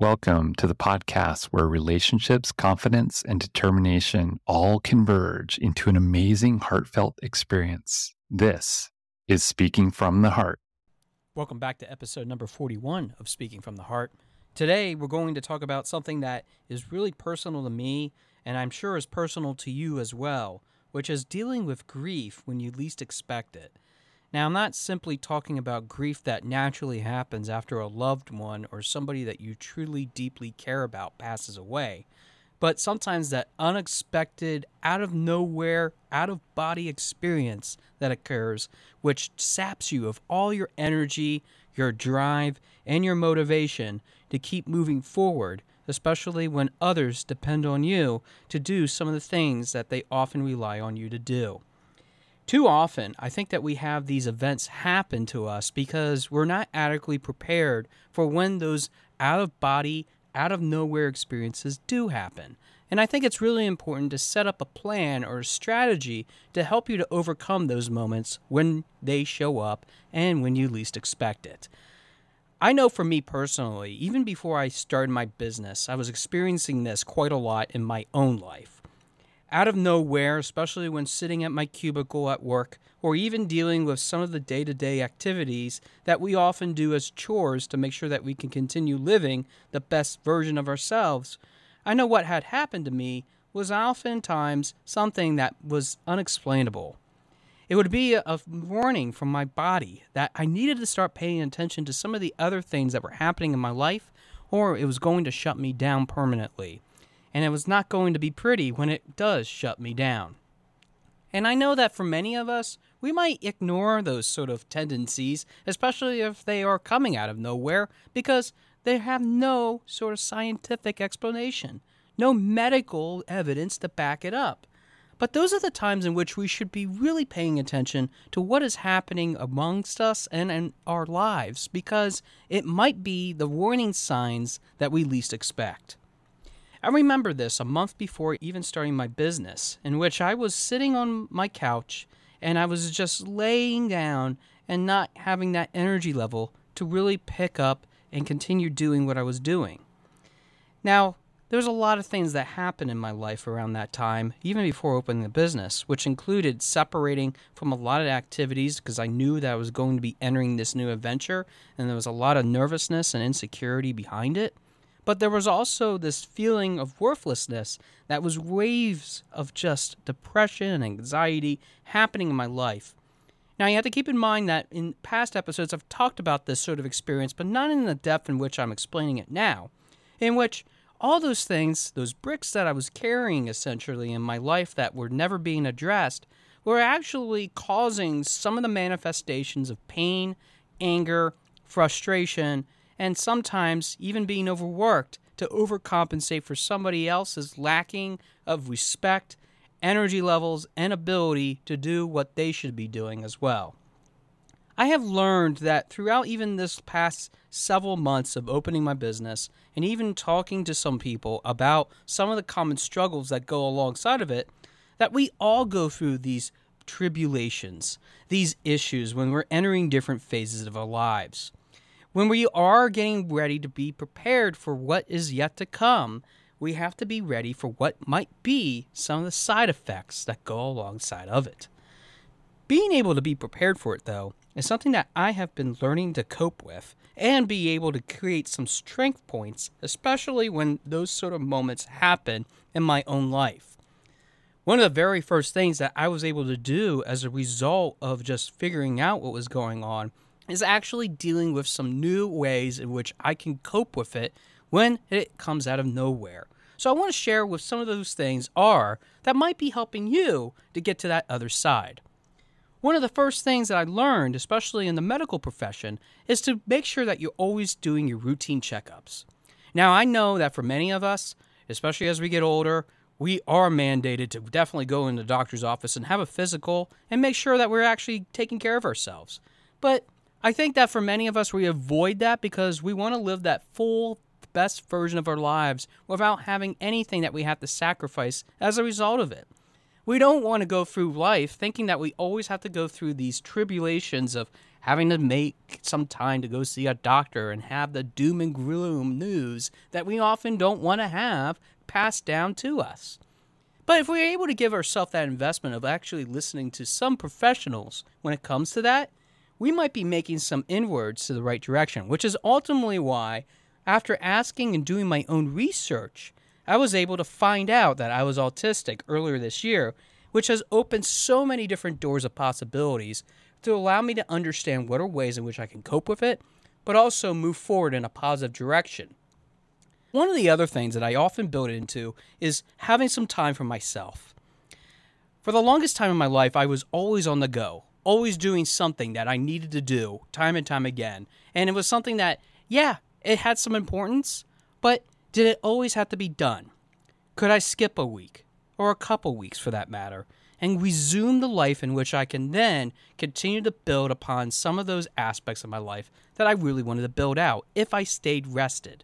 Welcome to the podcast where relationships, confidence, and determination all converge into an amazing, heartfelt experience. This is Speaking from the Heart. Welcome back to episode number 41 of Speaking from the Heart. Today, we're going to talk about something that is really personal to me, and I'm sure is personal to you as well, which is dealing with grief when you least expect it. Now, I'm not simply talking about grief that naturally happens after a loved one or somebody that you truly deeply care about passes away, but sometimes that unexpected, out of nowhere, out of body experience that occurs, which saps you of all your energy, your drive, and your motivation to keep moving forward, especially when others depend on you to do some of the things that they often rely on you to do too often, I think that we have these events happen to us because we're not adequately prepared for when those out of body, out of nowhere experiences do happen. And I think it's really important to set up a plan or a strategy to help you to overcome those moments when they show up and when you least expect it. I know for me personally, even before I started my business, I was experiencing this quite a lot in my own life out of nowhere, especially when sitting at my cubicle at work, or even dealing with some of the day to day activities that we often do as chores to make sure that we can continue living the best version of ourselves. I know what had happened to me was oftentimes something that was unexplainable. It would be a warning from my body that I needed to start paying attention to some of the other things that were happening in my life, or it was going to shut me down permanently and it was not going to be pretty when it does shut me down. And I know that for many of us, we might ignore those sort of tendencies, especially if they are coming out of nowhere, because they have no sort of scientific explanation, no medical evidence to back it up. But those are the times in which we should be really paying attention to what is happening amongst us and in our lives, because it might be the warning signs that we least expect. I remember this a month before even starting my business, in which I was sitting on my couch and I was just laying down and not having that energy level to really pick up and continue doing what I was doing. Now, there's a lot of things that happened in my life around that time, even before opening the business, which included separating from a lot of activities because I knew that I was going to be entering this new adventure and there was a lot of nervousness and insecurity behind it. But there was also this feeling of worthlessness that was waves of just depression and anxiety happening in my life. Now, you have to keep in mind that in past episodes, I've talked about this sort of experience, but not in the depth in which I'm explaining it now, in which all those things, those bricks that I was carrying essentially in my life that were never being addressed, were actually causing some of the manifestations of pain, anger, frustration, and sometimes even being overworked to overcompensate for somebody else's lacking of respect, energy levels, and ability to do what they should be doing as well. I have learned that throughout even this past several months of opening my business and even talking to some people about some of the common struggles that go alongside of it, that we all go through these tribulations, these issues when we're entering different phases of our lives when we are getting ready to be prepared for what is yet to come, we have to be ready for what might be some of the side effects that go alongside of it. Being able to be prepared for it, though, is something that I have been learning to cope with and be able to create some strength points, especially when those sort of moments happen in my own life. One of the very first things that I was able to do as a result of just figuring out what was going on is actually dealing with some new ways in which I can cope with it when it comes out of nowhere. So I want to share what some of those things are that might be helping you to get to that other side. One of the first things that I learned, especially in the medical profession, is to make sure that you're always doing your routine checkups. Now, I know that for many of us, especially as we get older, we are mandated to definitely go in the doctor's office and have a physical and make sure that we're actually taking care of ourselves. But I think that for many of us, we avoid that because we want to live that full, best version of our lives without having anything that we have to sacrifice as a result of it. We don't want to go through life thinking that we always have to go through these tribulations of having to make some time to go see a doctor and have the doom and gloom news that we often don't want to have passed down to us. But if we're able to give ourselves that investment of actually listening to some professionals when it comes to that, we might be making some inwards to the right direction, which is ultimately why, after asking and doing my own research, I was able to find out that I was autistic earlier this year, which has opened so many different doors of possibilities to allow me to understand what are ways in which I can cope with it, but also move forward in a positive direction. One of the other things that I often build into is having some time for myself. For the longest time in my life, I was always on the go, always doing something that I needed to do time and time again. And it was something that, yeah, it had some importance, but did it always have to be done? Could I skip a week, or a couple weeks for that matter, and resume the life in which I can then continue to build upon some of those aspects of my life that I really wanted to build out if I stayed rested?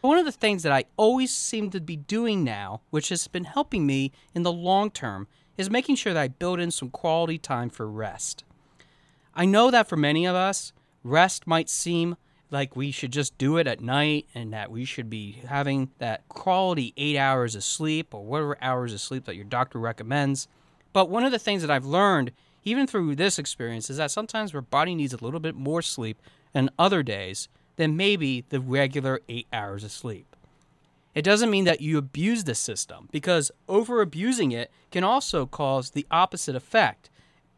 One of the things that I always seem to be doing now, which has been helping me in the long term, is making sure that I build in some quality time for rest. I know that for many of us, rest might seem like we should just do it at night and that we should be having that quality eight hours of sleep or whatever hours of sleep that your doctor recommends. But one of the things that I've learned, even through this experience, is that sometimes our body needs a little bit more sleep than other days than maybe the regular eight hours of sleep. It doesn't mean that you abuse the system because over abusing it can also cause the opposite effect.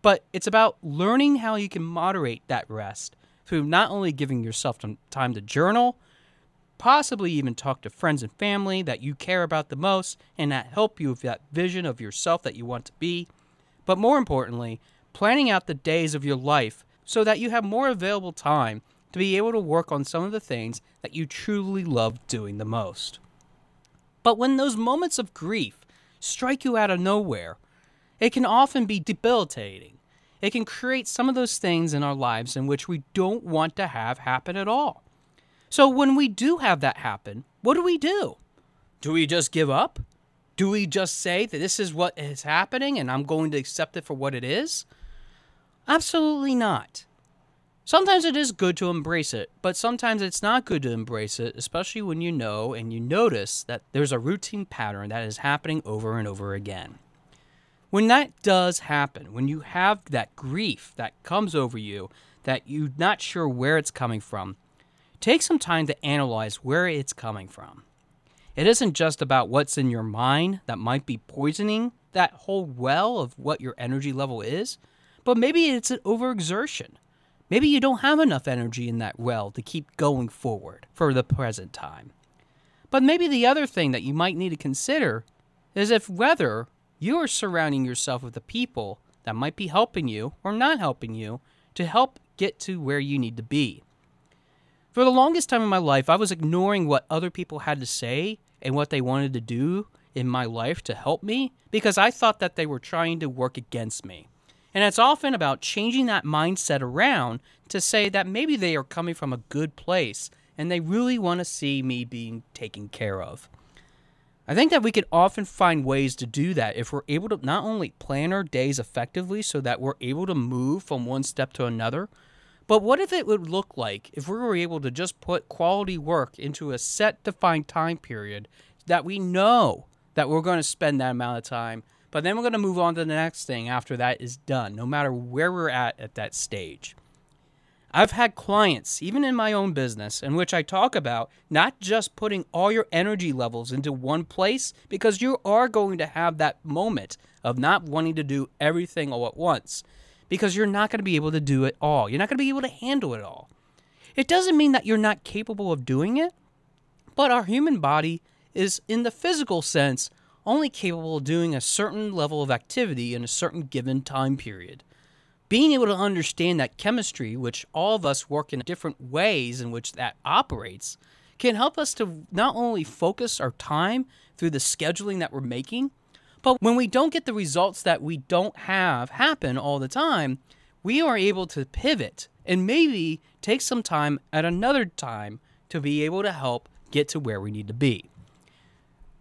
But it's about learning how you can moderate that rest through not only giving yourself time to journal, possibly even talk to friends and family that you care about the most and that help you with that vision of yourself that you want to be, but more importantly, planning out the days of your life so that you have more available time to be able to work on some of the things that you truly love doing the most. But when those moments of grief strike you out of nowhere, it can often be debilitating. It can create some of those things in our lives in which we don't want to have happen at all. So when we do have that happen, what do we do? Do we just give up? Do we just say that this is what is happening and I'm going to accept it for what it is? Absolutely not. Sometimes it is good to embrace it, but sometimes it's not good to embrace it, especially when you know and you notice that there's a routine pattern that is happening over and over again. When that does happen, when you have that grief that comes over you, that you're not sure where it's coming from, take some time to analyze where it's coming from. It isn't just about what's in your mind that might be poisoning that whole well of what your energy level is, but maybe it's an overexertion Maybe you don't have enough energy in that well to keep going forward for the present time. But maybe the other thing that you might need to consider is if whether you are surrounding yourself with the people that might be helping you or not helping you to help get to where you need to be. For the longest time in my life, I was ignoring what other people had to say and what they wanted to do in my life to help me because I thought that they were trying to work against me. And it's often about changing that mindset around to say that maybe they are coming from a good place and they really want to see me being taken care of. I think that we could often find ways to do that if we're able to not only plan our days effectively so that we're able to move from one step to another, but what if it would look like if we were able to just put quality work into a set defined time period that we know that we're going to spend that amount of time but then we're going to move on to the next thing after that is done, no matter where we're at at that stage. I've had clients, even in my own business, in which I talk about not just putting all your energy levels into one place, because you are going to have that moment of not wanting to do everything all at once, because you're not going to be able to do it all. You're not going to be able to handle it all. It doesn't mean that you're not capable of doing it, but our human body is, in the physical sense, only capable of doing a certain level of activity in a certain given time period. Being able to understand that chemistry, which all of us work in different ways in which that operates, can help us to not only focus our time through the scheduling that we're making, but when we don't get the results that we don't have happen all the time, we are able to pivot and maybe take some time at another time to be able to help get to where we need to be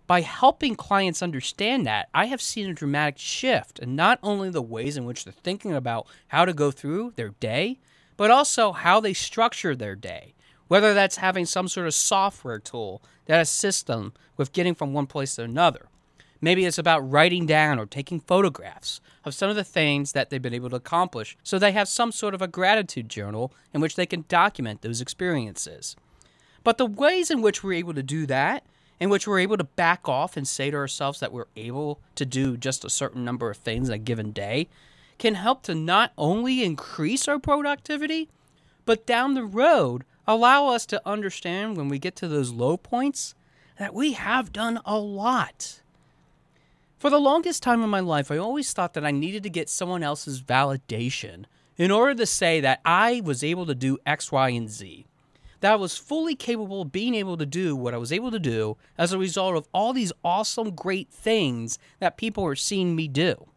by helping clients understand that, I have seen a dramatic shift in not only the ways in which they're thinking about how to go through their day, but also how they structure their day, whether that's having some sort of software tool that assists them with getting from one place to another. Maybe it's about writing down or taking photographs of some of the things that they've been able to accomplish so they have some sort of a gratitude journal in which they can document those experiences. But the ways in which we're able to do that, in which we're able to back off and say to ourselves that we're able to do just a certain number of things in a given day, can help to not only increase our productivity, but down the road allow us to understand when we get to those low points that we have done a lot. For the longest time in my life, I always thought that I needed to get someone else's validation in order to say that I was able to do X, Y, and Z. That I was fully capable of being able to do what I was able to do as a result of all these awesome, great things that people were seeing me do.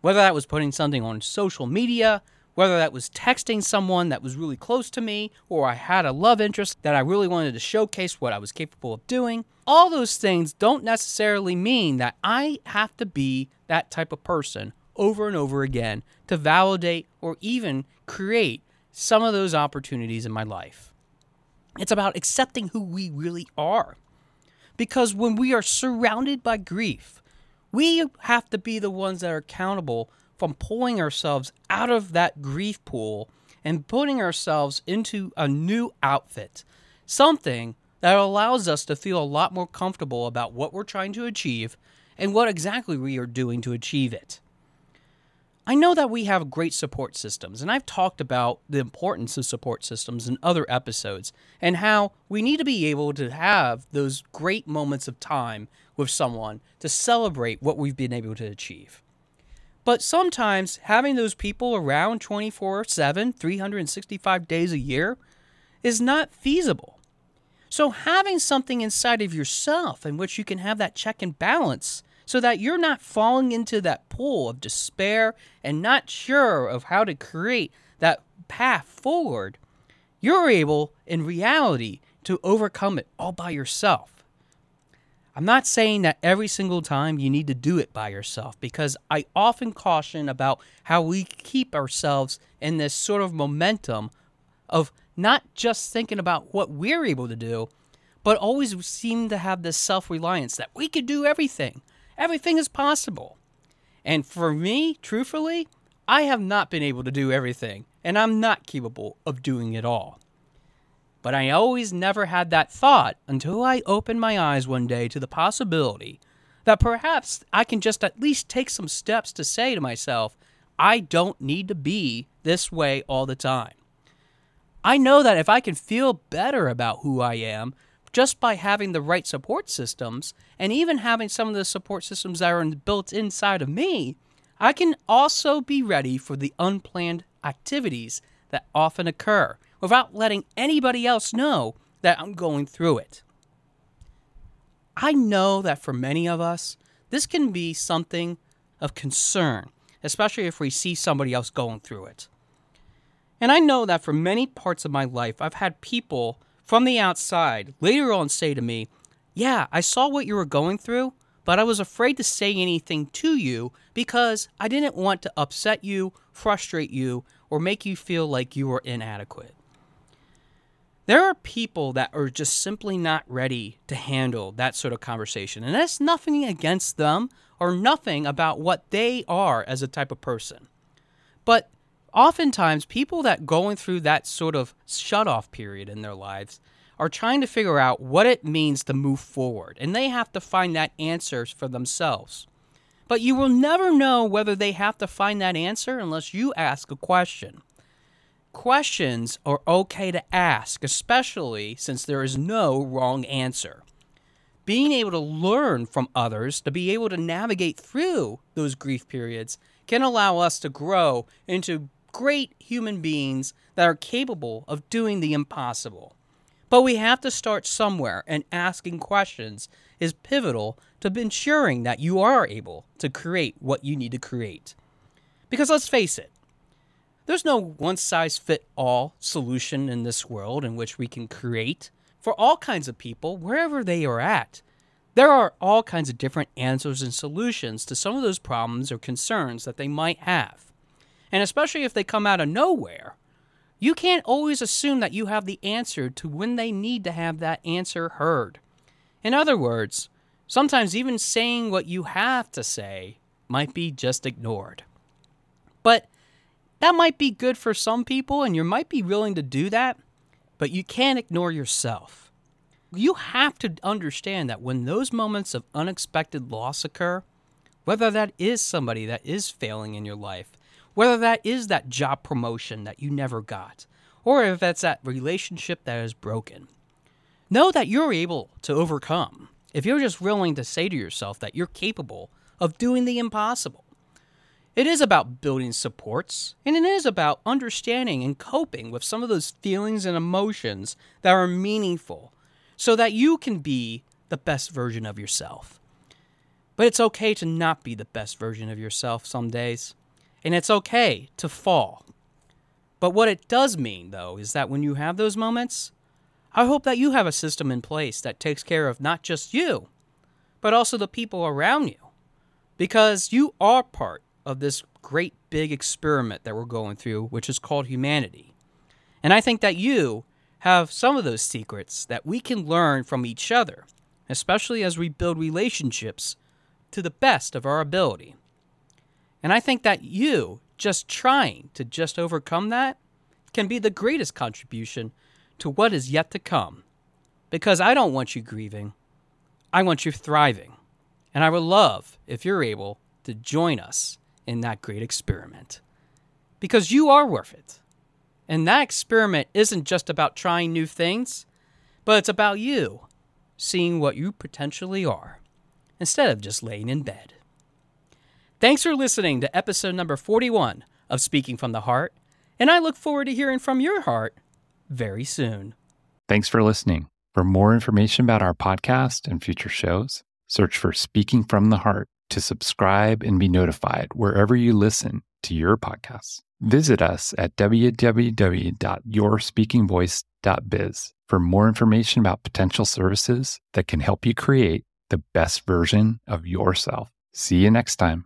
Whether that was putting something on social media, whether that was texting someone that was really close to me, or I had a love interest that I really wanted to showcase what I was capable of doing. All those things don't necessarily mean that I have to be that type of person over and over again to validate or even create some of those opportunities in my life. It's about accepting who we really are. Because when we are surrounded by grief, we have to be the ones that are accountable from pulling ourselves out of that grief pool and putting ourselves into a new outfit, something that allows us to feel a lot more comfortable about what we're trying to achieve and what exactly we are doing to achieve it. I know that we have great support systems, and I've talked about the importance of support systems in other episodes and how we need to be able to have those great moments of time with someone to celebrate what we've been able to achieve. But sometimes having those people around 24 7, 365 days a year is not feasible. So, having something inside of yourself in which you can have that check and balance so that you're not falling into that pool of despair and not sure of how to create that path forward, you're able, in reality, to overcome it all by yourself. I'm not saying that every single time you need to do it by yourself because I often caution about how we keep ourselves in this sort of momentum of not just thinking about what we're able to do, but always seem to have this self reliance that we could do everything. Everything is possible. And for me, truthfully, I have not been able to do everything, and I'm not capable of doing it all. But I always never had that thought until I opened my eyes one day to the possibility that perhaps I can just at least take some steps to say to myself, I don't need to be this way all the time. I know that if I can feel better about who I am just by having the right support systems and even having some of the support systems that are built inside of me, I can also be ready for the unplanned activities that often occur without letting anybody else know that I'm going through it. I know that for many of us, this can be something of concern, especially if we see somebody else going through it. And I know that for many parts of my life, I've had people from the outside later on say to me, Yeah, I saw what you were going through, but I was afraid to say anything to you because I didn't want to upset you, frustrate you, or make you feel like you were inadequate. There are people that are just simply not ready to handle that sort of conversation. And that's nothing against them or nothing about what they are as a type of person. But oftentimes, people that going through that sort of shut off period in their lives are trying to figure out what it means to move forward. And they have to find that answer for themselves. But you will never know whether they have to find that answer unless you ask a question questions are okay to ask, especially since there is no wrong answer. Being able to learn from others, to be able to navigate through those grief periods, can allow us to grow into great human beings that are capable of doing the impossible. But we have to start somewhere, and asking questions is pivotal to ensuring that you are able to create what you need to create. Because let's face it, there's no one size fit all solution in this world in which we can create for all kinds of people, wherever they are at. There are all kinds of different answers and solutions to some of those problems or concerns that they might have. And especially if they come out of nowhere, You can't always assume that you have the answer to when they need to have that answer heard. In other words, sometimes even saying what you have to say might be just ignored. But that might be good for some people, and you might be willing to do that, but you can't ignore yourself. You have to understand that when those moments of unexpected loss occur, whether that is somebody that is failing in your life, whether that is that job promotion that you never got, or if that's that relationship that is broken. Know that you're able to overcome if you're just willing to say to yourself that you're capable of doing the impossible. It is about building supports, and it is about understanding and coping with some of those feelings and emotions that are meaningful so that you can be the best version of yourself. But it's okay to not be the best version of yourself some days and it's okay to fall. But what it does mean, though, is that when you have those moments, I hope that you have a system in place that takes care of not just you, but also the people around you. Because you are part of this great big experiment that we're going through, which is called humanity. And I think that you have some of those secrets that we can learn from each other, especially as we build relationships to the best of our ability. And I think that you just trying to just overcome that can be the greatest contribution to what is yet to come. Because I don't want you grieving, I want you thriving. And I would love if you're able to join us in that great experiment. Because you are worth it. And that experiment isn't just about trying new things, but it's about you seeing what you potentially are instead of just laying in bed. Thanks for listening to episode number 41 of Speaking from the Heart, and I look forward to hearing from your heart very soon. Thanks for listening. For more information about our podcast and future shows, search for Speaking from the Heart to subscribe and be notified wherever you listen to your podcasts. Visit us at www.yourspeakingvoice.biz for more information about potential services that can help you create the best version of yourself. See you next time.